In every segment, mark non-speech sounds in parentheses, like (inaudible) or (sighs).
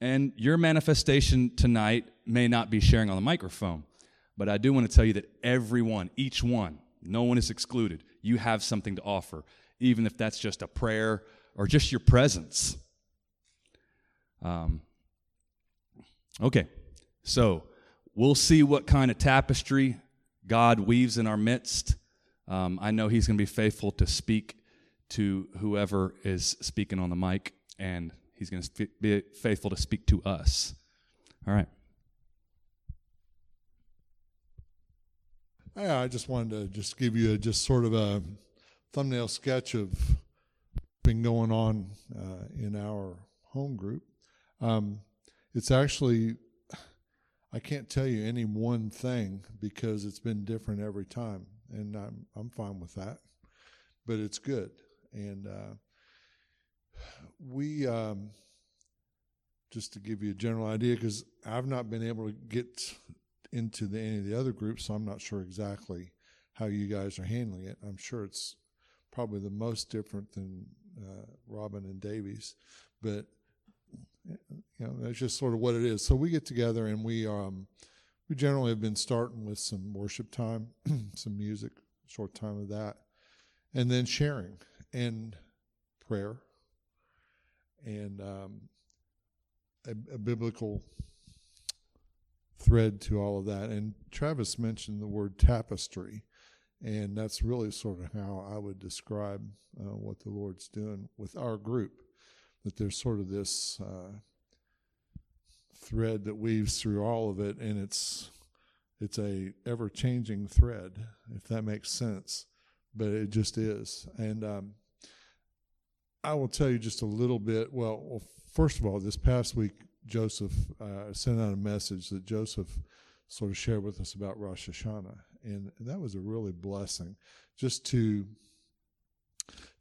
And your manifestation tonight may not be sharing on the microphone, but I do want to tell you that everyone, each one, no one is excluded, you have something to offer, even if that's just a prayer or just your presence. Um, okay, so we'll see what kind of tapestry God weaves in our midst. Um, I know He's going to be faithful to speak to whoever is speaking on the mic, and He's going to be faithful to speak to us. All right. I just wanted to just give you a, just sort of a thumbnail sketch of been going on uh, in our home group. Um, it's actually I can't tell you any one thing because it's been different every time, and I'm I'm fine with that. But it's good, and uh, we um, just to give you a general idea because I've not been able to get into the, any of the other groups, so I'm not sure exactly how you guys are handling it. I'm sure it's probably the most different than uh, Robin and Davey's, but you know that's just sort of what it is. So we get together and we um, we generally have been starting with some worship time, (clears throat) some music, short time of that, and then sharing and prayer and um, a, a biblical thread to all of that. And Travis mentioned the word tapestry, and that's really sort of how I would describe uh, what the Lord's doing with our group. That there's sort of this uh, thread that weaves through all of it, and it's it's a ever changing thread, if that makes sense. But it just is, and um, I will tell you just a little bit. Well, well, first of all, this past week, Joseph uh, sent out a message that Joseph sort of shared with us about Rosh Hashanah, and that was a really blessing, just to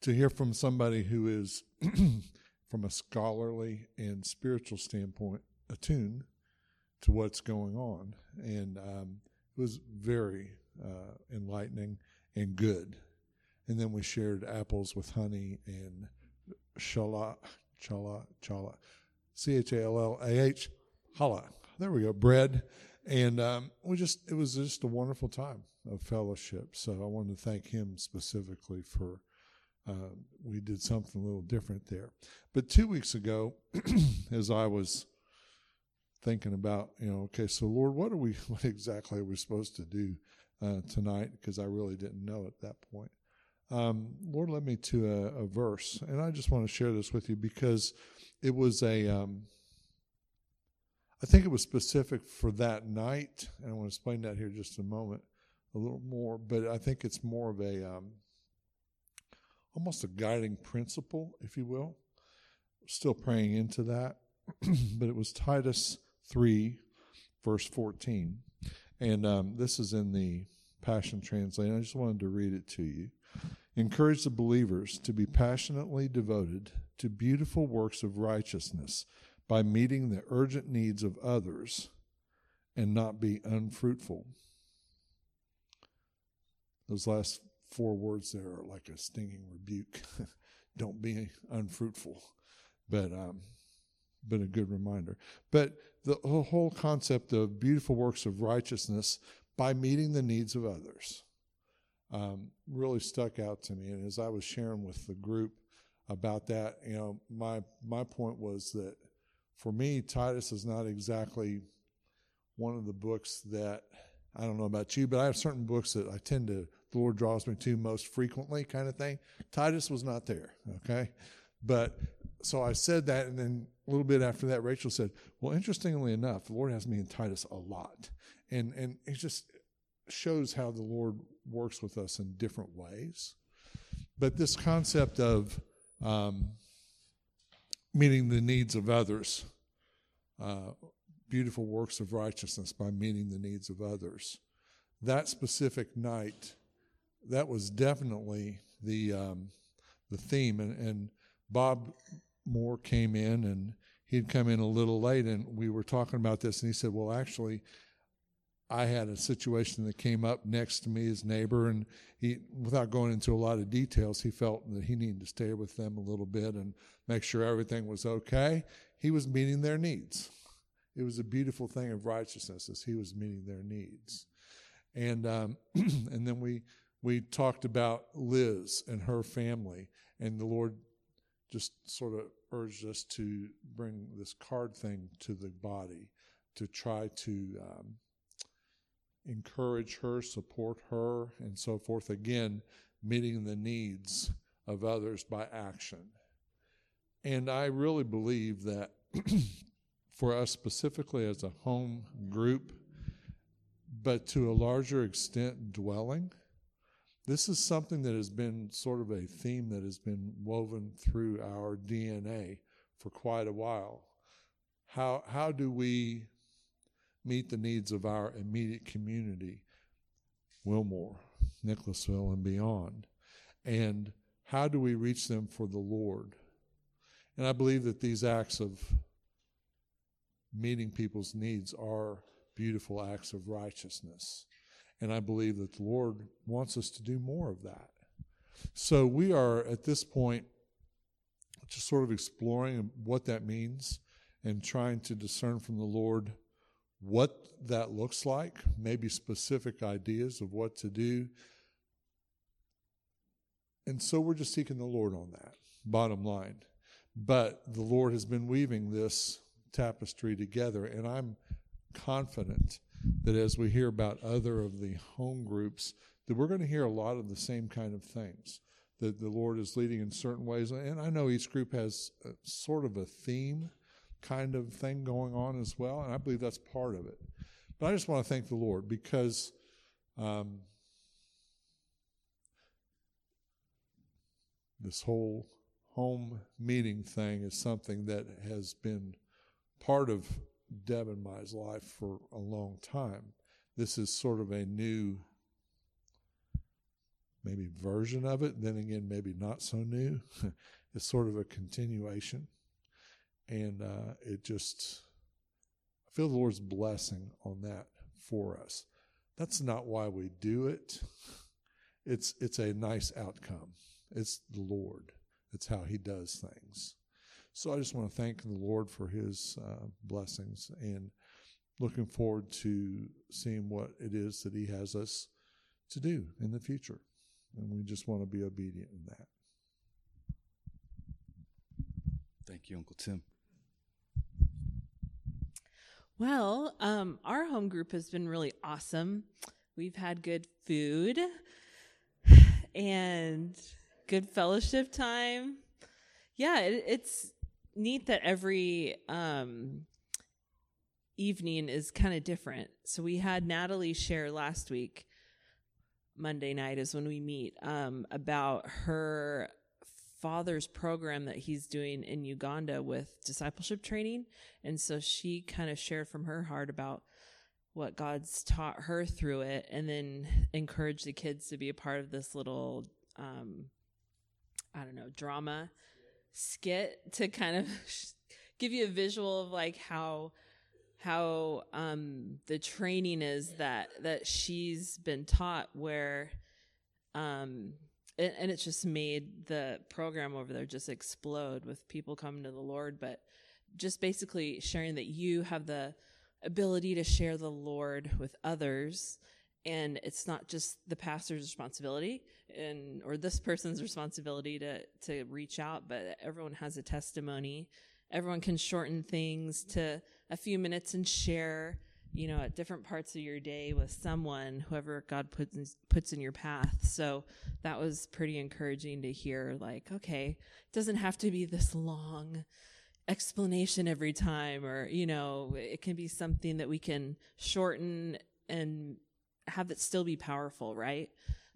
to hear from somebody who is, (clears throat) from a scholarly and spiritual standpoint, attuned to what's going on, and um, it was very uh, enlightening and good. And then we shared apples with honey and challah, challah, challah, C H A L L A H, challah. There we go, bread. And um, we just, it was just a wonderful time of fellowship. So I wanted to thank him specifically for, uh, we did something a little different there. But two weeks ago, (clears throat) as I was thinking about, you know, okay, so Lord, what are we, (laughs) what exactly are we supposed to do uh, tonight? Because I really didn't know at that point. Um, Lord led me to a, a, verse, and I just want to share this with you because it was a, um, I think it was specific for that night, and I want to explain that here just a moment, a little more. But I think it's more of a, um, almost a guiding principle, if you will. Still praying into that, (clears throat) but it was Titus 3, verse 14. And um, this is in the Passion Translation. I just wanted to read it to you. Encourage the believers to be passionately devoted to beautiful works of righteousness by meeting the urgent needs of others and not be unfruitful. Those last four words there are like a stinging rebuke. (laughs) Don't be unfruitful. But um, been a good reminder. But the whole concept of beautiful works of righteousness by meeting the needs of others um, really stuck out to me. And as I was sharing with the group about that, you know, my my point was that for me, Titus is not exactly one of the books that I don't know about you, but I have certain books that I tend to the Lord draws me to most frequently, kind of thing. Titus was not there, okay, but so I said that, and then a little bit after that, Rachel said, "Well, interestingly enough, the Lord has me in Titus a lot," and and it just shows how the Lord works with us in different ways. But this concept of um, meeting the needs of others, uh, beautiful works of righteousness by meeting the needs of others, that specific night, that was definitely the um, the theme, and, and Bob Moore came in and he'd come in a little late and we were talking about this and he said, well, actually, I had a situation that came up next to me, his neighbor, and he, without going into a lot of details, he felt that he needed to stay with them a little bit and make sure everything was okay. he was meeting their needs. It was a beautiful thing of righteousness as he was meeting their needs. And um, (clears throat) and then we we talked about Liz and her family, and the Lord just sort of urged us to bring this card thing to the body to try to um, encourage her, support her, and so forth. Again, meeting the needs of others by action. And I really believe that (clears throat) for us specifically as a home group, but to a larger extent, dwelling, this is something that has been sort of a theme that has been woven through our DNA for quite a while. How, how do we meet the needs of our immediate community, Wilmore, Nicholasville, and beyond? And how do we reach them for the Lord? And I believe that these acts of meeting people's needs are beautiful acts of righteousness. And I believe that the Lord wants us to do more of that. So we are at this point just sort of exploring what that means and trying to discern from the Lord what that looks like, maybe specific ideas of what to do. And so we're just seeking the Lord on that, bottom line. But the Lord has been weaving this tapestry together, and I'm confident that as we hear about other of the home groups, that we're going to hear a lot of the same kind of things. That the Lord is leading in certain ways, and I know each group has a, sort of a theme kind of thing going on as well, and I believe that's part of it. But I just want to thank the Lord because um, this whole home meeting thing is something that has been part of Deb and my life for a long time. This is sort of a new, maybe version of it. Then again, maybe not so new. (laughs) it's sort of a continuation. And uh, it just, I feel the Lord's blessing on that for us. That's not why we do it. It's it's a nice outcome. It's the Lord. It's how He does things. So I just want to thank the Lord for His uh, blessings and looking forward to seeing what it is that He has us to do in the future. And we just want to be obedient in that. Thank you, Uncle Tim. Well, um, our home group has been really awesome. We've had good food and good fellowship time. Yeah, it, it's neat that every um, evening is kind of different. So we had Natalie share last week. Monday night is when we meet um, about her father's program that he's doing in Uganda with discipleship training. And so she kind of shared from her heart about what God's taught her through it and then encouraged the kids to be a part of this little, um, I don't know, drama skit to kind of (laughs) give you a visual of like how how um the training is that that she's been taught where um and, and it's just made the program over there just explode with people coming to the Lord but just basically sharing that you have the ability to share the Lord with others and it's not just the pastor's responsibility and or this person's responsibility to to reach out but everyone has a testimony. Everyone can shorten things to a few minutes and share you know at different parts of your day with someone whoever god puts in, puts in your path so that was pretty encouraging to hear like okay it doesn't have to be this long explanation every time or you know it can be something that we can shorten and have it still be powerful, right?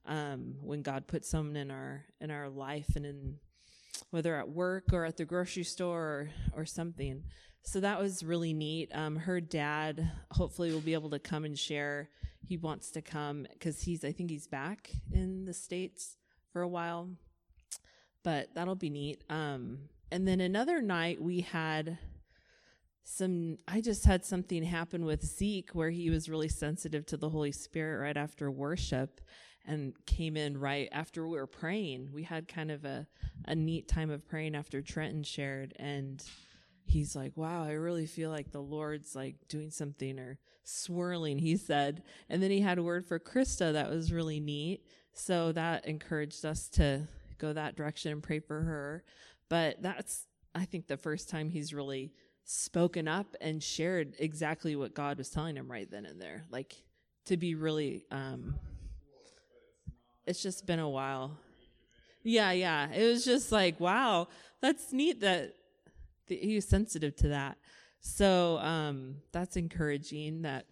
Um, when God puts someone in our in our life and in whether at work or at the grocery store or, or something. So that was really neat. Um, her dad hopefully will be able to come and share. He wants to come because he's I think he's back in the states for a while, but that'll be neat. Um, and then another night we had some I just had something happen with Zeke where he was really sensitive to the Holy Spirit right after worship and came in right after we were praying. We had kind of a, a neat time of praying after Trenton shared and he's like, wow, I really feel like the Lord's like doing something or swirling, he said. And then he had a word for Krista that was really neat. So that encouraged us to go that direction and pray for her. But that's, I think, the first time he's really spoken up and shared exactly what God was telling him right then and there. Like to be really, um, it's just been a while. Yeah, yeah. It was just like, wow, that's neat that he was sensitive to that. So um, that's encouraging that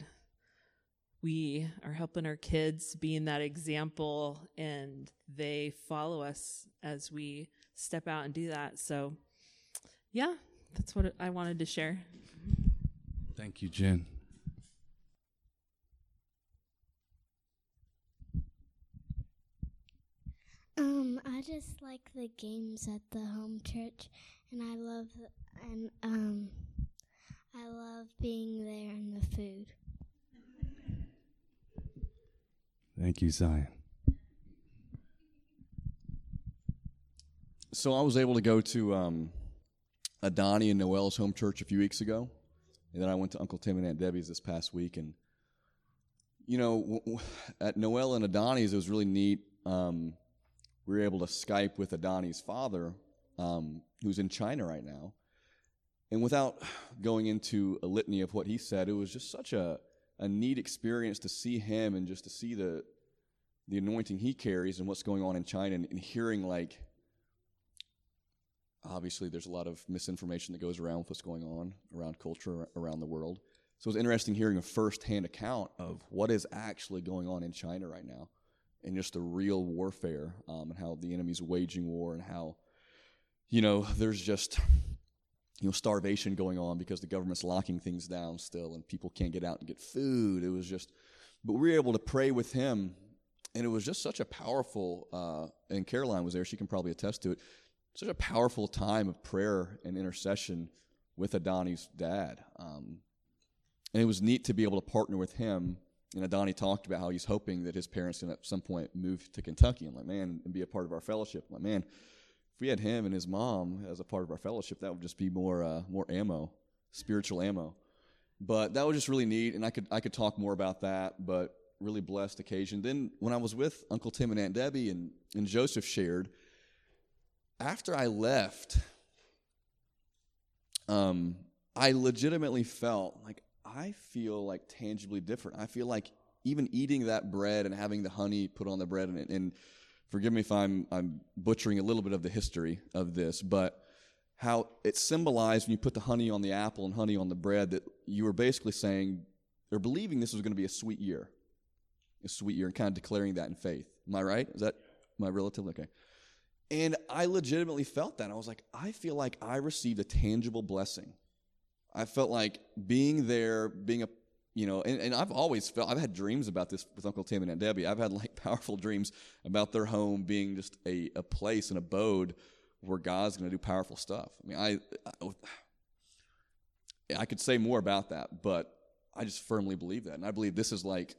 we are helping our kids being that example and they follow us as we step out and do that. So, yeah, that's what I wanted to share. Thank you, Jen. Um, I just like the games at the home church, and I love and um, I love being there and the food. Thank you, Zion. So I was able to go to um, Adani and Noel's home church a few weeks ago, and then I went to Uncle Tim and Aunt Debbie's this past week. And you know, w- w- at Noel and Adani's, it was really neat. Um, we were able to Skype with Adani's father, um, who's in China right now. And without going into a litany of what he said, it was just such a, a neat experience to see him and just to see the the anointing he carries and what's going on in China and, and hearing like obviously there's a lot of misinformation that goes around with what's going on around culture around the world. So it was interesting hearing a first-hand account of what is actually going on in China right now, and just the real warfare um, and how the enemy's waging war and how, you know, there's just you know starvation going on because the government's locking things down still, and people can't get out and get food. It was just, but we were able to pray with him, and it was just such a powerful. Uh, and Caroline was there; she can probably attest to it such a powerful time of prayer and intercession with Adani's dad. Um, and it was neat to be able to partner with him. And Adani talked about how he's hoping that his parents can at some point move to Kentucky. I'm like, man, and be a part of our fellowship. Like, man, if we had him and his mom as a part of our fellowship, that would just be more uh, more ammo, spiritual ammo. But that was just really neat, and I could I could talk more about that. But really blessed occasion. Then when I was with Uncle Tim and Aunt Debbie and and Joseph shared after I left, um, I legitimately felt like I feel like tangibly different. I feel like even eating that bread and having the honey put on the bread, and, and forgive me if I'm I'm butchering a little bit of the history of this, but how it symbolized when you put the honey on the apple and honey on the bread that you were basically saying or believing this was going to be a sweet year, a sweet year, and kind of declaring that in faith. Am I right? Is that my relative? Okay. And I legitimately felt that. I was like, I feel like I received a tangible blessing. I felt like being there, being a, you know, and, and I've always felt, I've had dreams about this with Uncle Tim and Aunt Debbie. I've had like (laughs) powerful dreams about their home being just a, a place, an abode where God's going to do powerful stuff. I mean, I, I, I could say more about that, but I just firmly believe that. And I believe this is like,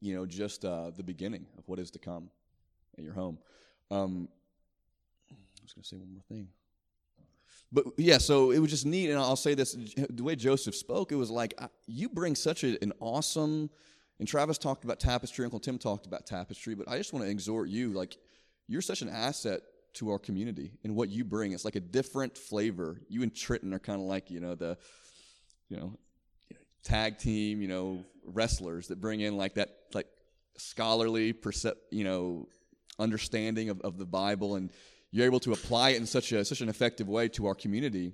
you know, just uh, the beginning of what is to come at your home. Um, I was going to say one more thing. But yeah, so it was just neat. And I'll say this the way Joseph spoke, it was like, you bring such a, an awesome, and Travis talked about tapestry, Uncle Tim talked about tapestry, but I just want to exhort you, like, you're such an asset to our community and what you bring. It's like a different flavor. You and Trenton are kind of like, you know, the, you know, tag team, you know, wrestlers that bring in like that, like scholarly, percept, you know, understanding of, of the Bible and you're able to apply it in such a such an effective way to our community.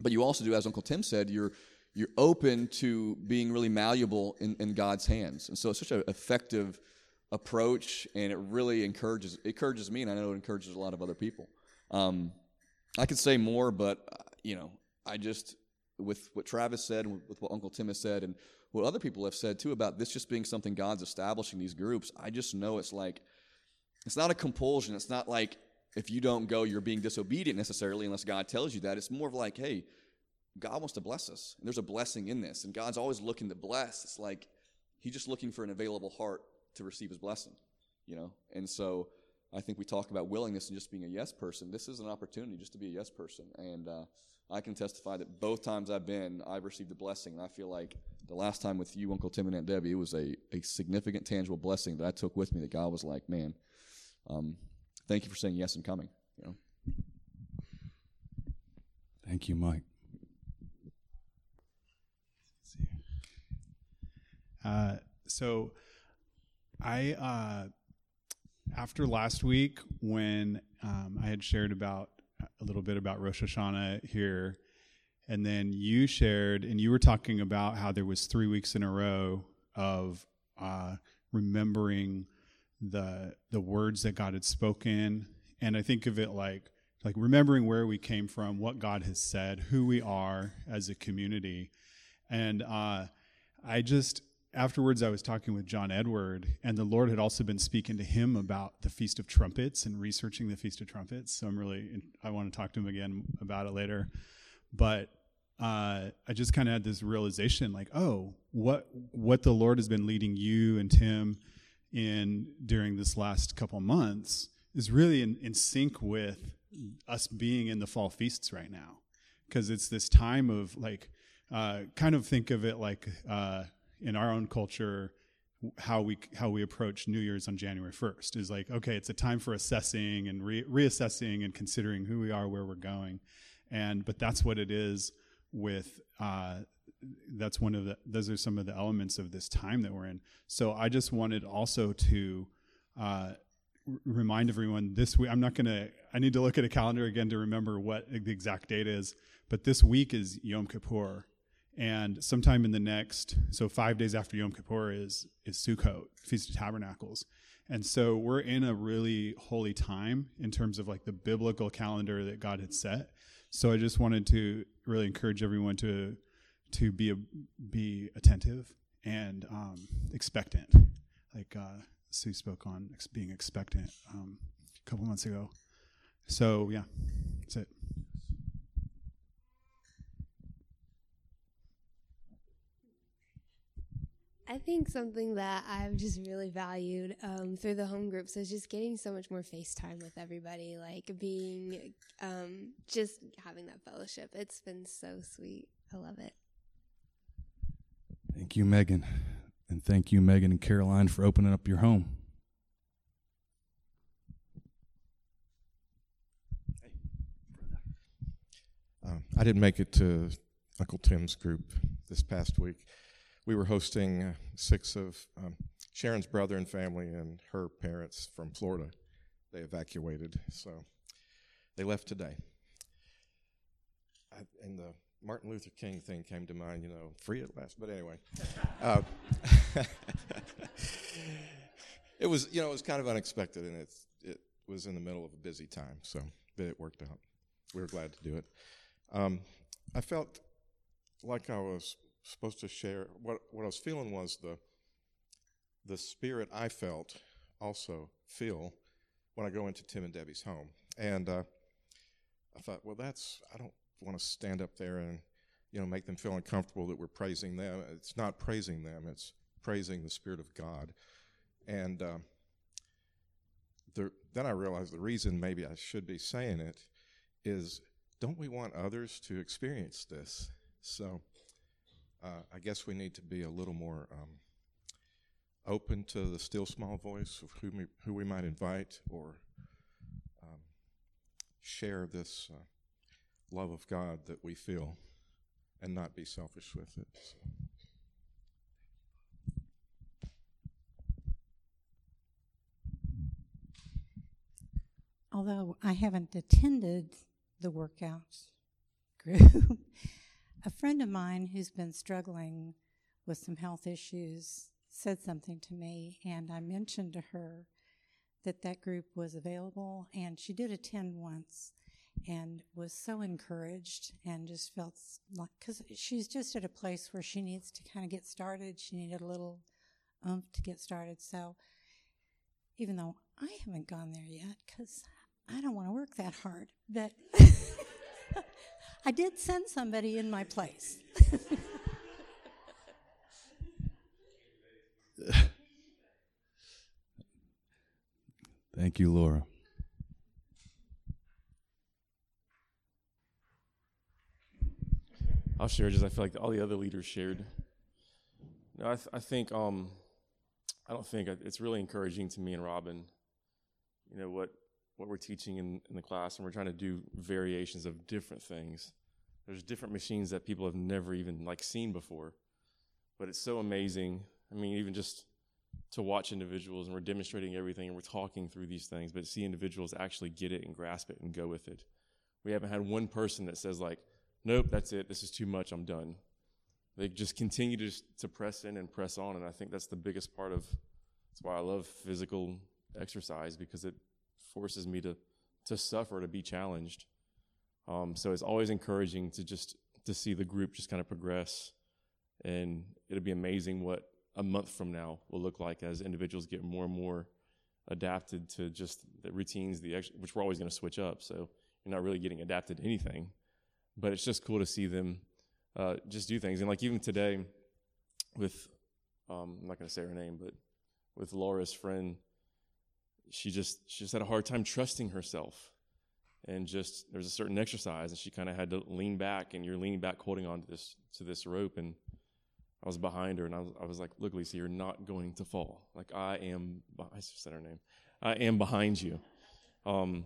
But you also do, as Uncle Tim said, you're you're open to being really malleable in, in God's hands, and so it's such an effective approach, and it really encourages encourages me, and I know it encourages a lot of other people. Um, I could say more, but uh, you know, I just with what Travis said, with what Uncle Tim has said, and what other people have said too about this just being something God's establishing these groups. I just know it's like it's not a compulsion. It's not like if you don't go, you're being disobedient necessarily, unless God tells you that. It's more of like, hey, God wants to bless us. And there's a blessing in this. And God's always looking to bless. It's like He's just looking for an available heart to receive His blessing, you know? And so I think we talk about willingness and just being a yes person. This is an opportunity just to be a yes person. And uh, I can testify that both times I've been, I've received a blessing. And I feel like the last time with you, Uncle Tim and Aunt Debbie, it was a, a significant, tangible blessing that I took with me that God was like, man, um, thank you for saying yes and coming. You know? Thank you, Mike. Uh, so I, uh, after last week, when um, I had shared about a little bit about Rosh Hashanah here, and then you shared, and you were talking about how there was three weeks in a row of uh, remembering the the words that God had spoken, and I think of it like like remembering where we came from, what God has said, who we are as a community, and uh, I just afterwards I was talking with John Edward, and the Lord had also been speaking to him about the Feast of Trumpets and researching the Feast of Trumpets. So I'm really I want to talk to him again about it later, but. Uh, I just kind of had this realization, like, oh, what what the Lord has been leading you and Tim in during this last couple months is really in, in sync with us being in the fall feasts right now, because it's this time of like, uh, kind of think of it like uh, in our own culture how we how we approach New Year's on January 1st is like okay it's a time for assessing and re- reassessing and considering who we are where we're going. And but that's what it is with uh, that's one of the those are some of the elements of this time that we're in. So I just wanted also to uh, remind everyone this week I'm not gonna I need to look at a calendar again to remember what the exact date is but this week is Yom Kippur. And sometime in the next, so five days after Yom Kippur is is Sukkot, Feast of Tabernacles, and so we're in a really holy time in terms of like the biblical calendar that God had set. So I just wanted to really encourage everyone to to be a, be attentive and um, expectant, like uh, Sue spoke on ex- being expectant um, a couple months ago. So yeah, that's it. I think something that I've just really valued um, through the home groups is just getting so much more FaceTime with everybody, like being um, just having that fellowship. It's been so sweet. I love it. Thank you, Megan. And thank you, Megan and Caroline, for opening up your home. Um, I didn't make it to Uncle Tim's group this past week. We were hosting uh, six of um, Sharon's brother and family and her parents from Florida. They evacuated, so they left today. I, and the Martin Luther King thing came to mind, you know, free at last. But anyway, (laughs) uh, (laughs) it was, you know, it was kind of unexpected, and it's, it was in the middle of a busy time, so but it worked out. We were glad to do it. Um, I felt like I was supposed to share what what I was feeling was the the spirit I felt also feel when I go into Tim and Debbie's home, and uh, I thought, well, that's I don't want to stand up there and you know make them feel uncomfortable that we're praising them. It's not praising them; it's praising the Spirit of God, and. Uh, the, then I realized the reason maybe I should be saying it is don't we want others to experience this? So uh, I guess we need to be a little more um, open to the still small voice of who, we, who we might invite or um, share this uh, love of God that we feel and not be selfish with it. So. although I haven't attended the workouts group, (laughs) a friend of mine who's been struggling with some health issues said something to me, and I mentioned to her that that group was available, and she did attend once and was so encouraged and just felt like because she's just at a place where she needs to kind of get started. She needed a little oomph to get started. So even though I haven't gone there yet because I don't want to work that hard, but (laughs) I did send somebody in my place. (laughs) Thank you, Laura. I'll share just I feel like all the other leaders shared. No, I, th- I think um, I don't think it's really encouraging to me and Robin. You know what what we're teaching in, in the class, and we're trying to do variations of different things. There's different machines that people have never even like seen before, but it's so amazing. I mean, even just to watch individuals, and we're demonstrating everything, and we're talking through these things, but see individuals actually get it and grasp it and go with it. We haven't had one person that says like, "Nope, that's it. This is too much. I'm done." They just continue to to press in and press on, and I think that's the biggest part of. That's why I love physical exercise because it forces me to to suffer to be challenged. Um, so it's always encouraging to just to see the group just kind of progress, and it'll be amazing what a month from now will look like as individuals get more and more adapted to just the routines, the ex- which we're always going to switch up. So you're not really getting adapted to anything, but it's just cool to see them uh, just do things. And like even today, with um, I'm not going to say her name, but with Laura's friend, she just she just had a hard time trusting herself and just there's a certain exercise and she kind of had to lean back and you're leaning back holding on to this to this rope and I was behind her and I was, I was like, look, Lisa, you're not going to fall. Like I am, I said her name. I am behind you. Um,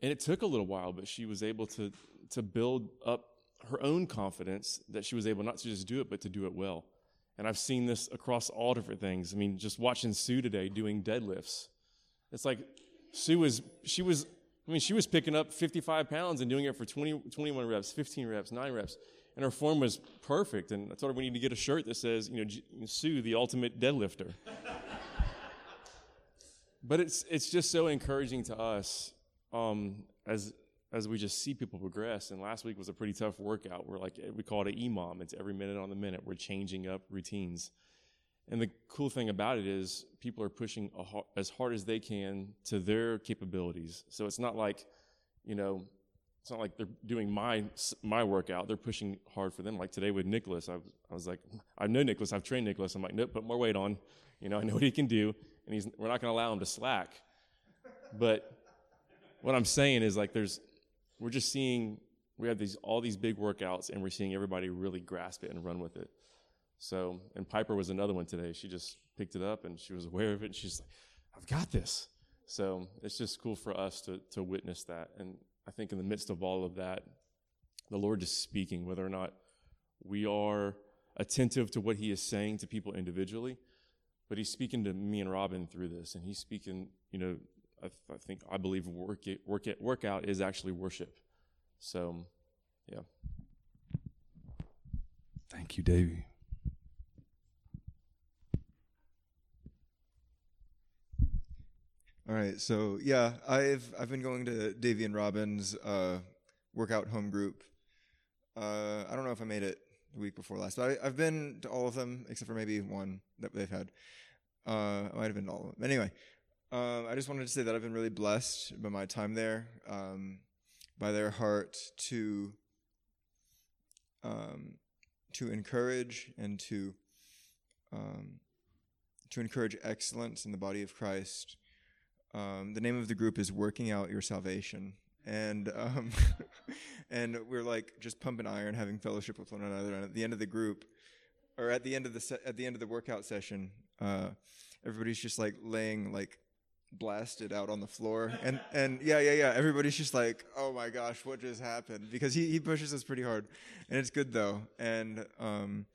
and it took a little while, but she was able to, to build up her own confidence that she was able not to just do it, but to do it well. And I've seen this across all different things. I mean, just watching Sue today doing deadlifts. It's like Sue was, she was, I mean, she was picking up 55 pounds and doing it for 20, 21 reps, 15 reps, 9 reps and her form was perfect. And I told her we need to get a shirt that says, you know, Sue, the ultimate deadlifter. (laughs) but it's it's just so encouraging to us um, as as we just see people progress. And last week was a pretty tough workout. We're like eh, we call it an EMOM. It's every minute on the minute. We're changing up routines. And the cool thing about it is people are pushing as hard as they can to their capabilities. So it's not like, you know, it's not like they're doing my my workout. They're pushing hard for them. Like today with Nicholas, I was, I was like, I know Nicholas. I've trained Nicholas. I'm like, nope, put more weight on. You know, I know what he can do, and he's we're not going to allow him to slack. But what I'm saying is like, there's we're just seeing we have these all these big workouts, and we're seeing everybody really grasp it and run with it. So, and Piper was another one today. She just picked it up and she was (laughs) aware of it, and she's like, I've got this. So it's just cool for us to to witness that and I think in the midst of all of that, the Lord is speaking, whether or not we are attentive to what He is saying to people individually, but He's speaking to me and Robin through this, and He's speaking, you know, I, th- I think, I believe work it, work it, workout is actually worship. So, yeah. Thank you, Davey. All right, so yeah, I've I've been going to Davey and Robin's uh, workout home group. Uh, I don't know if I made it the week before last, but I, have been to all of them except for maybe one that they've had. Uh, I might have been to all of them. Anyway, uh, I just wanted to say that I've been really blessed by my time there, um, by their heart to um, to encourage and to um, to encourage excellence in the body of Christ um, the name of the group is Working Out Your Salvation. And um, (laughs) and we're like just pumping iron, having fellowship with one another. And at the end of the group, or at the end of the se- at the end of the workout session, uh, everybody's just like laying like blasted out on the floor. And and yeah yeah yeah everybody's just like oh my gosh what just happened? Because he, he pushes us pretty hard. And it's good though. And um,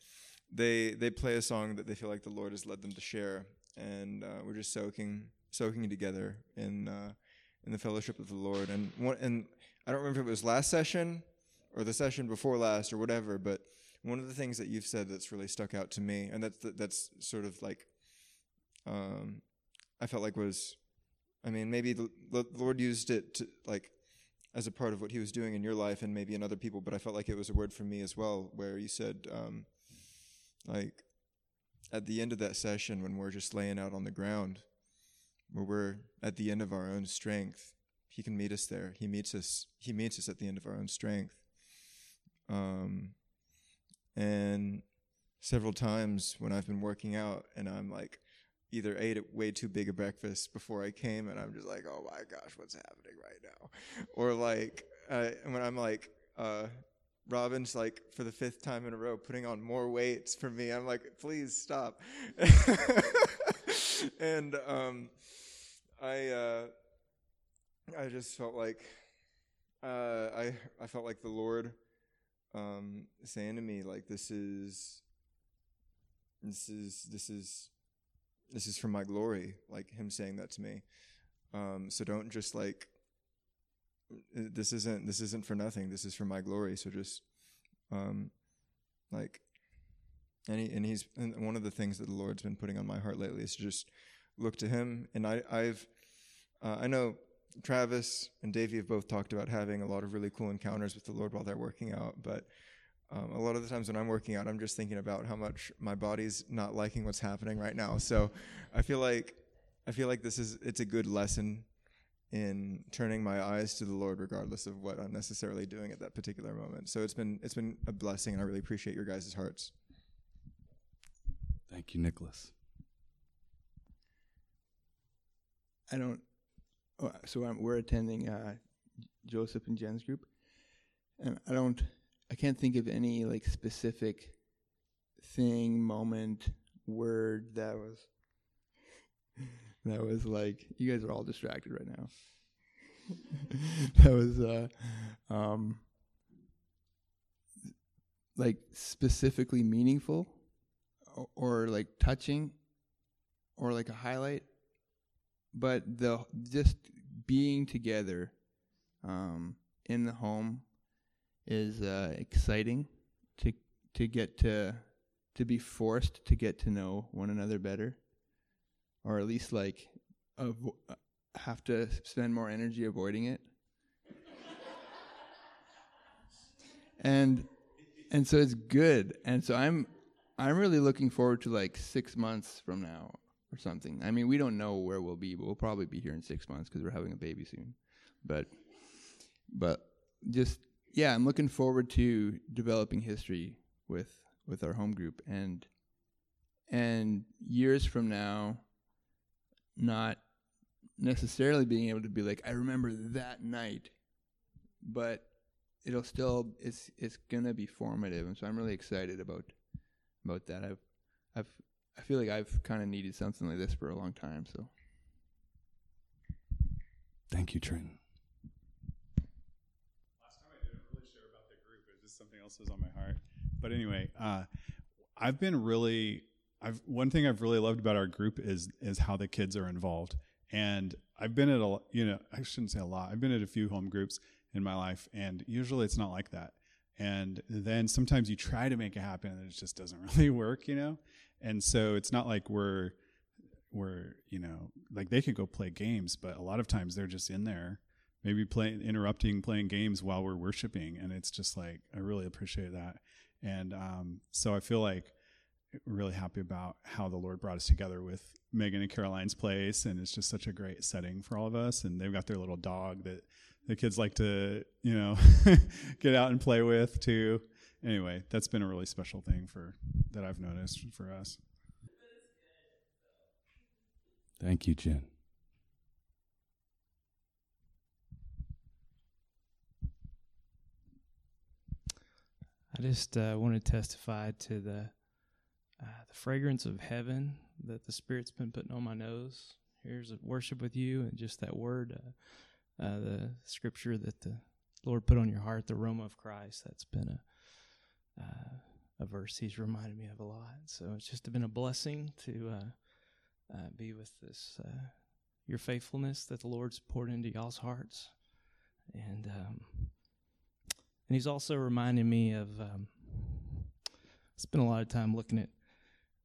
they they play a song that they feel like the lord has led them to share. And uh, we're just soaking soaking together in uh, in the fellowship of the Lord. And one, and I don't remember if it was last session or the session before last or whatever, but one of the things that you've said that's really stuck out to me, and that's that's sort of like, um, I felt like was, I mean, maybe the, the Lord used it to like as a part of what He was doing in your life and maybe in other people, but I felt like it was a word for me as well, where you said, um, like, at the end of that session when we're just laying out on the ground where we're at the end of our own strength. He can meet us there. He meets us. He meets us at the end of our own strength. Um, and several times when I've been working out and I'm like, either ate way too big a breakfast before I came, and I'm just like, oh my gosh, what's happening right now? Or like uh, when I'm like, uh, Robin's like for the fifth time in a row putting on more weights for me. I'm like, please stop. (laughs) and um, I uh, I just felt like uh, I I felt like the Lord um, saying to me like this is this is this is this is for my glory like him saying that to me. Um, so don't just like this isn't this isn't for nothing. This is for my glory. So just um, like and he and he's and one of the things that the lord's been putting on my heart lately is to just look to him. And i i've uh, i know Travis and Davey have both talked about having a lot of really cool encounters with the Lord while they're working out, but um, a lot of the times when I'm working out, I'm just thinking about how much my body's not liking what's happening right now. So I feel like I feel like this is it's a good lesson in turning my eyes to the Lord, regardless of what I'm necessarily doing at that particular moment. So it's been it's been a blessing, and I really appreciate your guys' hearts. Thank you, Nicholas. I don't Oh, so I'm, we're attending uh, Joseph and Jen's group, and I don't, I can't think of any like specific thing, moment, word that was (laughs) that was like you guys are all distracted right now. (laughs) that was uh, um, like specifically meaningful, or, or like touching, or like a highlight but the just being together um, in the home is uh, exciting to to get to to be forced to get to know one another better, or at least like avo- have to spend more energy avoiding it. and and so it's good, and so I'm I'm really looking forward to like six months from now or something. I mean, we don't know where we'll be, but we'll probably be here in six months because we're having a baby soon. But, but just yeah, I'm looking forward to developing history with with our home group and and years from now, not necessarily being able to be like I remember that night, but it'll still it's it's gonna be formative, and so I'm really excited about about that. I've I've I feel like I've kind of needed something like this for a long time. So, thank you, Trenton. Last time I didn't really share about the group. It was just something else was on my heart. But anyway, uh, I've been really. I've one thing I've really loved about our group is is how the kids are involved. And I've been at a you know I shouldn't say a lot. I've been at a few home groups in my life, and usually it's not like that. And then sometimes you try to make it happen, and it just doesn't (laughs) really work, you know and so it's not like we're we're you know like they could go play games but a lot of times they're just in there maybe playing interrupting playing games while we're worshiping and it's just like i really appreciate that and um, so i feel like really happy about how the lord brought us together with megan and caroline's place and it's just such a great setting for all of us and they've got their little dog that the kids like to you know (laughs) get out and play with too anyway, that's been a really special thing for that I've noticed for us. Thank you, Jen. I just uh, want to testify to the uh, the fragrance of heaven that the Spirit's been putting on my nose. Here's worship with you, and just that word, uh, uh the scripture that the Lord put on your heart, the aroma of Christ. That's been a uh, a verse he's reminded me of a lot. So it's just been a blessing to uh, uh, be with this, uh, your faithfulness that the Lord's poured into y'all's hearts, and um, and he's also reminding me of. Um, spent a lot of time looking at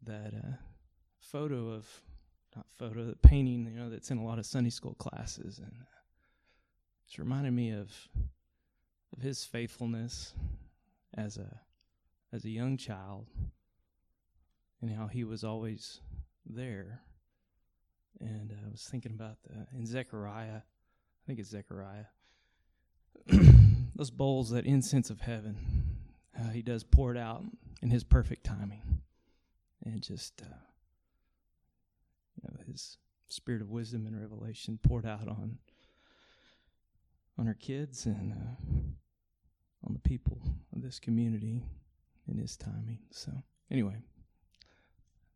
that uh, photo of not photo, the painting, you know, that's in a lot of Sunday school classes, and it's reminded me of of his faithfulness as a as a young child and how he was always there. And uh, I was thinking about the, in Zechariah, I think it's Zechariah, (clears throat) those bowls, that incense of heaven, how he does pour it out in his perfect timing. And just, uh, you know, His spirit of wisdom and revelation poured out on on our kids and uh, on the people of this community in His timing. So, anyway,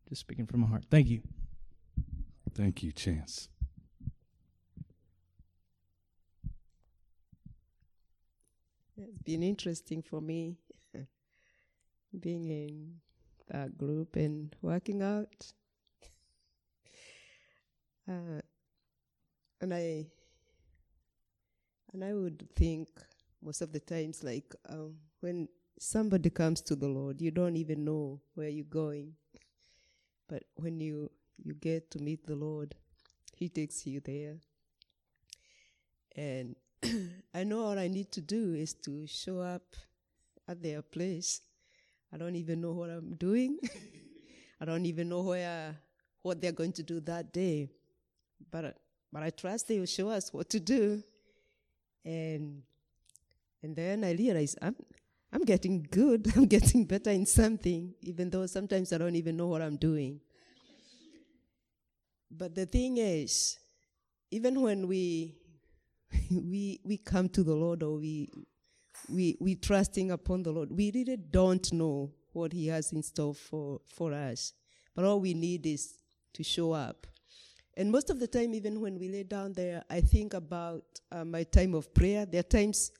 just speaking from my heart. Thank you. Thank you, Chance. It's been interesting for me (laughs) being in that group and working out. (laughs) Uh, and I and I would think most of the times like um, when somebody comes to the Lord, you don't even know where you're going, (laughs) but when you you get to meet the Lord, He takes you there. And (coughs) I know all I need to do is to show up at their place. I don't even know what I'm doing. (laughs) I don't even know where what they're going to do that day. But but I trust they will show us what to do. And and then I realize I'm I'm getting good. (laughs) I'm getting better in something, even though sometimes I don't even know what I'm doing. But the thing is, even when we (laughs) we we come to the Lord or we we we trusting upon the Lord, we really don't know what He has in store for for us. But all we need is to show up. And most of the time, even when we lay down there, I think about uh, my time of prayer. There are times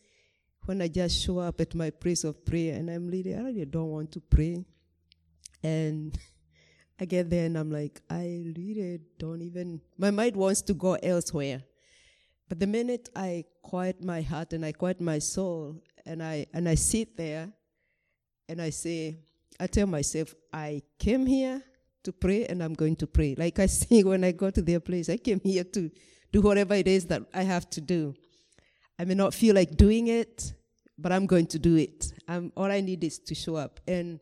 when I just show up at my place of prayer and I'm really, I really don't want to pray. And (laughs) I get there and I'm like, I really don't even, my mind wants to go elsewhere. But the minute I quiet my heart and I quiet my soul and I, and I sit there and I say, I tell myself, I came here to pray and I'm going to pray. Like I (laughs) say when I go to their place, I came here to do whatever it is that I have to do. I may not feel like doing it, but I'm going to do it. I'm, all I need is to show up. And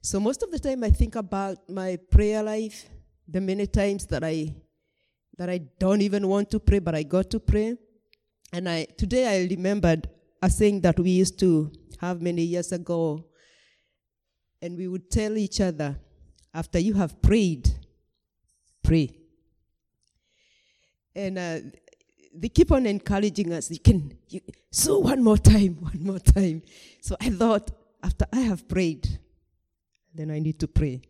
so most of the time I think about my prayer life, the many times that I that I don't even want to pray, but I got to pray. And I today I remembered a saying that we used to have many years ago. And we would tell each other, after you have prayed, pray. And uh, they keep on encouraging us. You can, you, so one more time, (laughs) one more time. So I thought, after I have prayed, then I need to pray.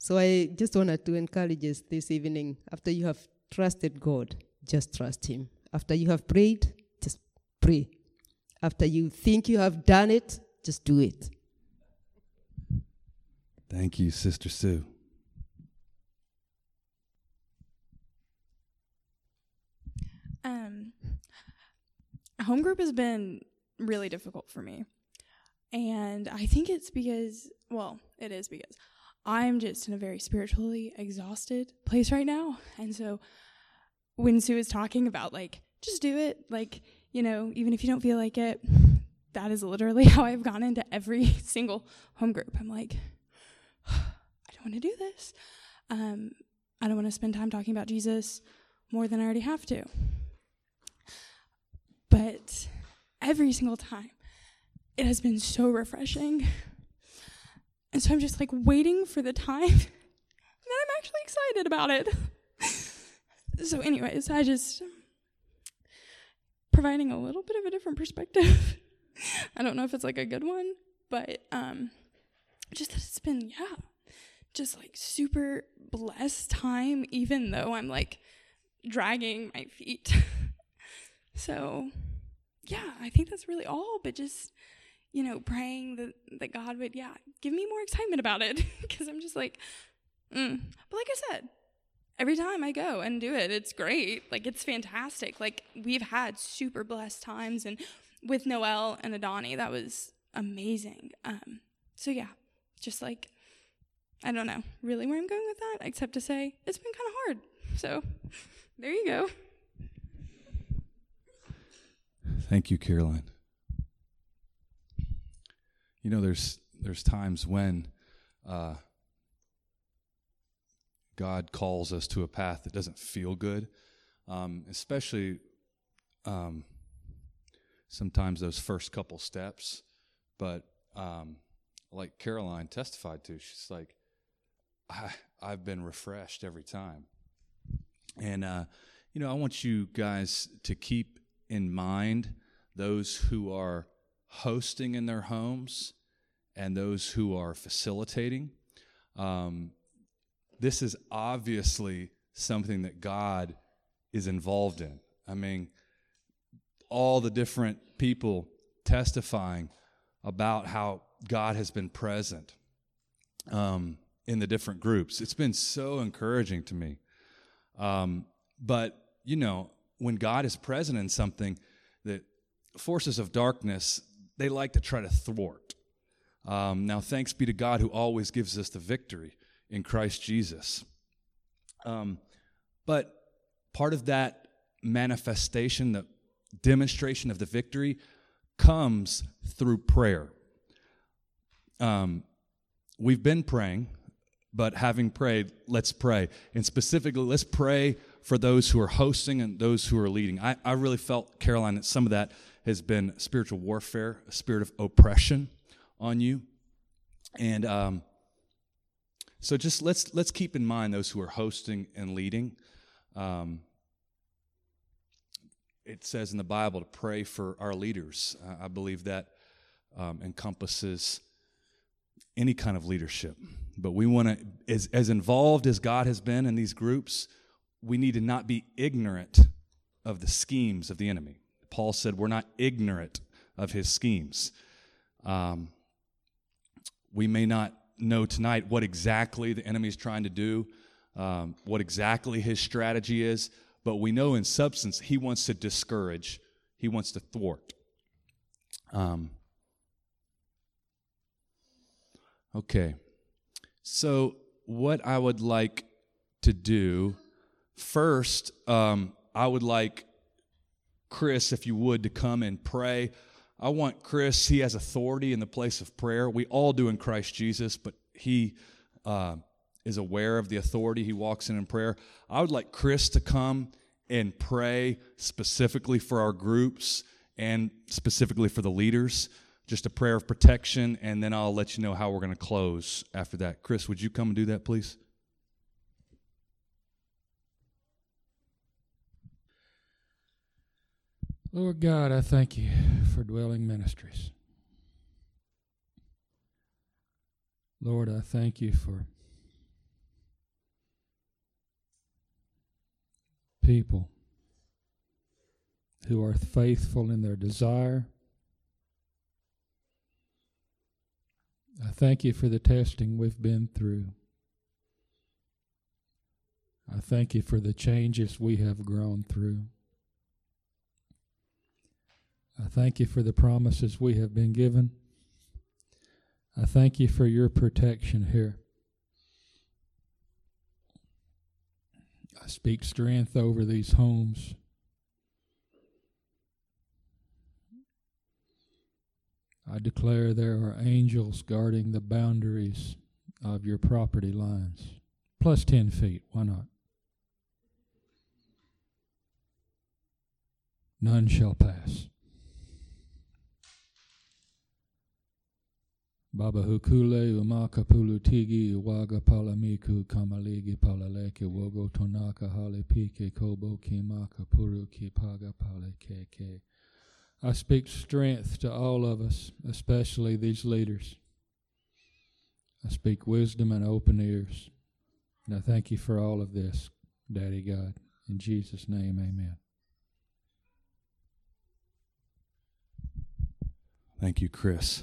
So I just wanted to encourage us this evening. After you have trusted God, just trust Him. After you have prayed, just pray. After you think you have done it, just do it. Thank you, Sister Sue. Um, home group has been really difficult for me. And I think it's because, well, it is because I'm just in a very spiritually exhausted place right now. And so when Sue is talking about, like, just do it, like, you know, even if you don't feel like it, that is literally (laughs) how I've gone into every (laughs) single home group. I'm like, (sighs) I don't want to do this. Um, I don't want to spend time talking about Jesus more than I already have to. But every single time, it has been so refreshing. And so I'm just like waiting for the time (laughs) that I'm actually excited about it. (laughs) so, anyways, I just providing a little bit of a different perspective. (laughs) I don't know if it's like a good one, but um just that it's been yeah, just like super blessed time even though I'm like dragging my feet. so, yeah, I think that's really all, but just you know, praying that that God would yeah, give me more excitement about it (laughs) because I'm just like mm. but like I said, every time I go and do it, it's great. Like it's fantastic. Like we've had super blessed times and with Noel and Adani, that was amazing. Um, so yeah, just like I don't know really where I'm going with that, except to say it's been kind of hard. So there you go. Thank you, Caroline. You know, there's there's times when uh, God calls us to a path that doesn't feel good, um, especially um, sometimes those first couple steps. But um, like Caroline testified to, she's like, I, I've been refreshed every time. And, uh, you know, I want you guys to keep in mind those who are hosting in their homes and those who are facilitating. Um, this is obviously something that God is involved in. I mean, all the different people testifying about how God has been present um, in the different groups. It's been so encouraging to me. Um, but, you know, when God is present in something, that forces of darkness, they like to try to thwart. Um, now, thanks be to God who always gives us the victory in Christ Jesus. Um, but part of that manifestation, the demonstration of the victory, comes through prayer. Um, we've been praying, but having prayed, let's pray. And specifically, let's pray for those who are hosting and those who are leading. I, I really felt, Caroline, that some of that has been spiritual warfare, a spirit of oppression on you. And um, so just let's let's keep in mind those who are hosting and leading. Um, it says in the Bible to pray for our leaders. Uh, I believe that um, encompasses any kind of leadership. But we want to, as, as involved as God has been in these groups, we need to not be ignorant of the schemes of the enemy. Paul said, We're not ignorant of his schemes. Um, we may not know tonight what exactly the enemy is trying to do, um, what exactly his strategy is, but we know in substance he wants to discourage, he wants to thwart. Um, okay. So, what I would like to do first, um, I would like Chris, if you would, to come and pray. I want Chris, he has authority in the place of prayer. We all do in Christ Jesus, but he uh, is aware of the authority he walks in in prayer. I would like Chris to come and pray specifically for our groups and specifically for the leaders, just a prayer of protection, and then I'll let you know how we're going to close after that. Chris, would you come and do that, please? Lord God, I thank you for dwelling ministries. Lord, I thank you for people who are faithful in their desire. I thank you for the testing we've been through. I thank you for the changes we have grown through. I thank you for the promises we have been given. I thank you for your protection here. I speak strength over these homes. I declare there are angels guarding the boundaries of your property lines. Plus 10 feet, why not? None shall pass. Baba hukule umaka pulutigi waga palamiku kamaligi palaleke wogo tonaka hale pike kobo kimaka puruki paga pale keke. I speak strength to all of us, especially these leaders. I speak wisdom and open ears. And I thank you for all of this, Daddy God. In Jesus' name, amen. Thank you, Chris.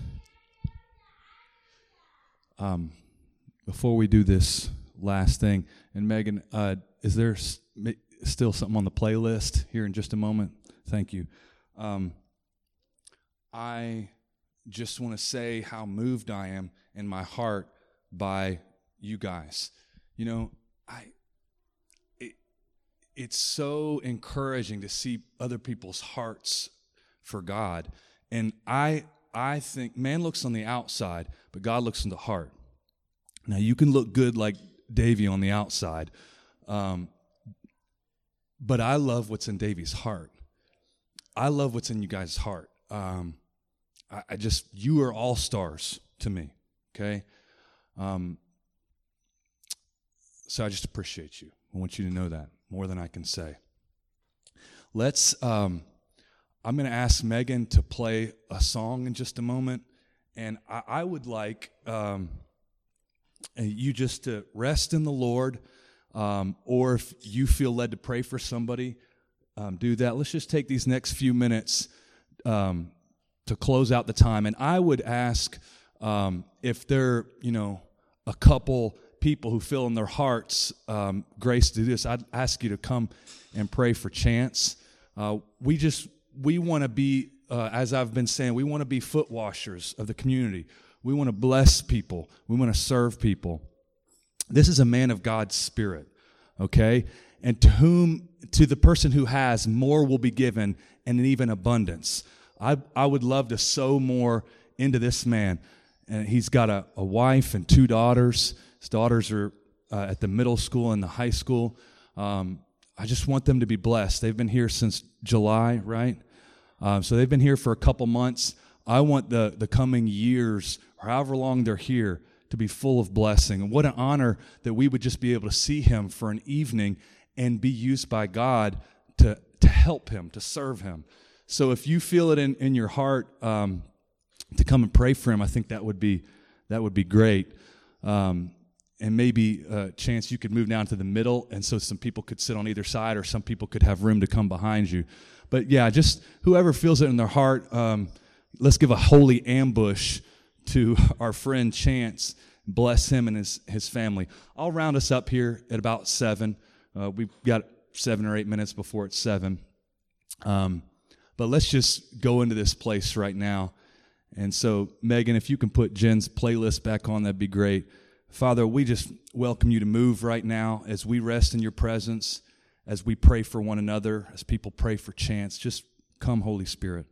Um, before we do this last thing, and Megan, uh, is there still something on the playlist here in just a moment? Thank you. Um, I just want to say how moved I am in my heart by you guys. You know, I it, it's so encouraging to see other people's hearts for God. And I I think man looks on the outside, but God looks in the heart. Now you can look good like Davey on the outside, um, but I love what's in Davey's heart. I love what's in you guys' heart. Um, I, I, just you are all stars to me. Okay, um, so I just appreciate you. I want you to know that more than I can say. Let's. Um, I'm going to ask Megan to play a song in just a moment, and I, I would like um, you just to rest in the Lord, um, or if you feel led to pray for somebody, um, do that. Let's just take these next few minutes um, to close out the time, and I would ask um, if there, you know, a couple people who feel in their hearts um, grace to do this. I'd ask you to come and pray for Chance. Uh, we just we want to be, uh, as I've been saying, we want to be foot washers of the community. We want to bless people. We want to serve people. This is a man of God's spirit, okay? And to whom, to the person who has, more will be given and even abundance. I, I would love to sow more into this man. And he's got a, a wife and two daughters. His daughters are uh, at the middle school and the high school. Um, I just want them to be blessed. They've been here since July, right? Um, so they've been here for a couple months. I want the, the coming years, or however long they're here, to be full of blessing. And what an honor that we would just be able to see him for an evening and be used by God to, to help him, to serve him. So if you feel it in, in your heart um, to come and pray for him, I think that would be, that would be great. Um, and maybe a uh, Chance you could move down to the middle and so some people could sit on either side or some people could have room to come behind you but yeah, just whoever feels it in their heart, um, let's give a holy ambush to (laughs) our friend Chance. Bless him and his, his family. I'll round us up here at about seven. Uh, we've got seven or eight minutes before it's seven. Um, but let's just go into this place right now. And so, Megan, if you can put Jen's playlist back on, that'd be great. Father, we just welcome you to move right now as we rest in your presence as we pray for one another, as people pray for Chance. Just come, Holy Spirit.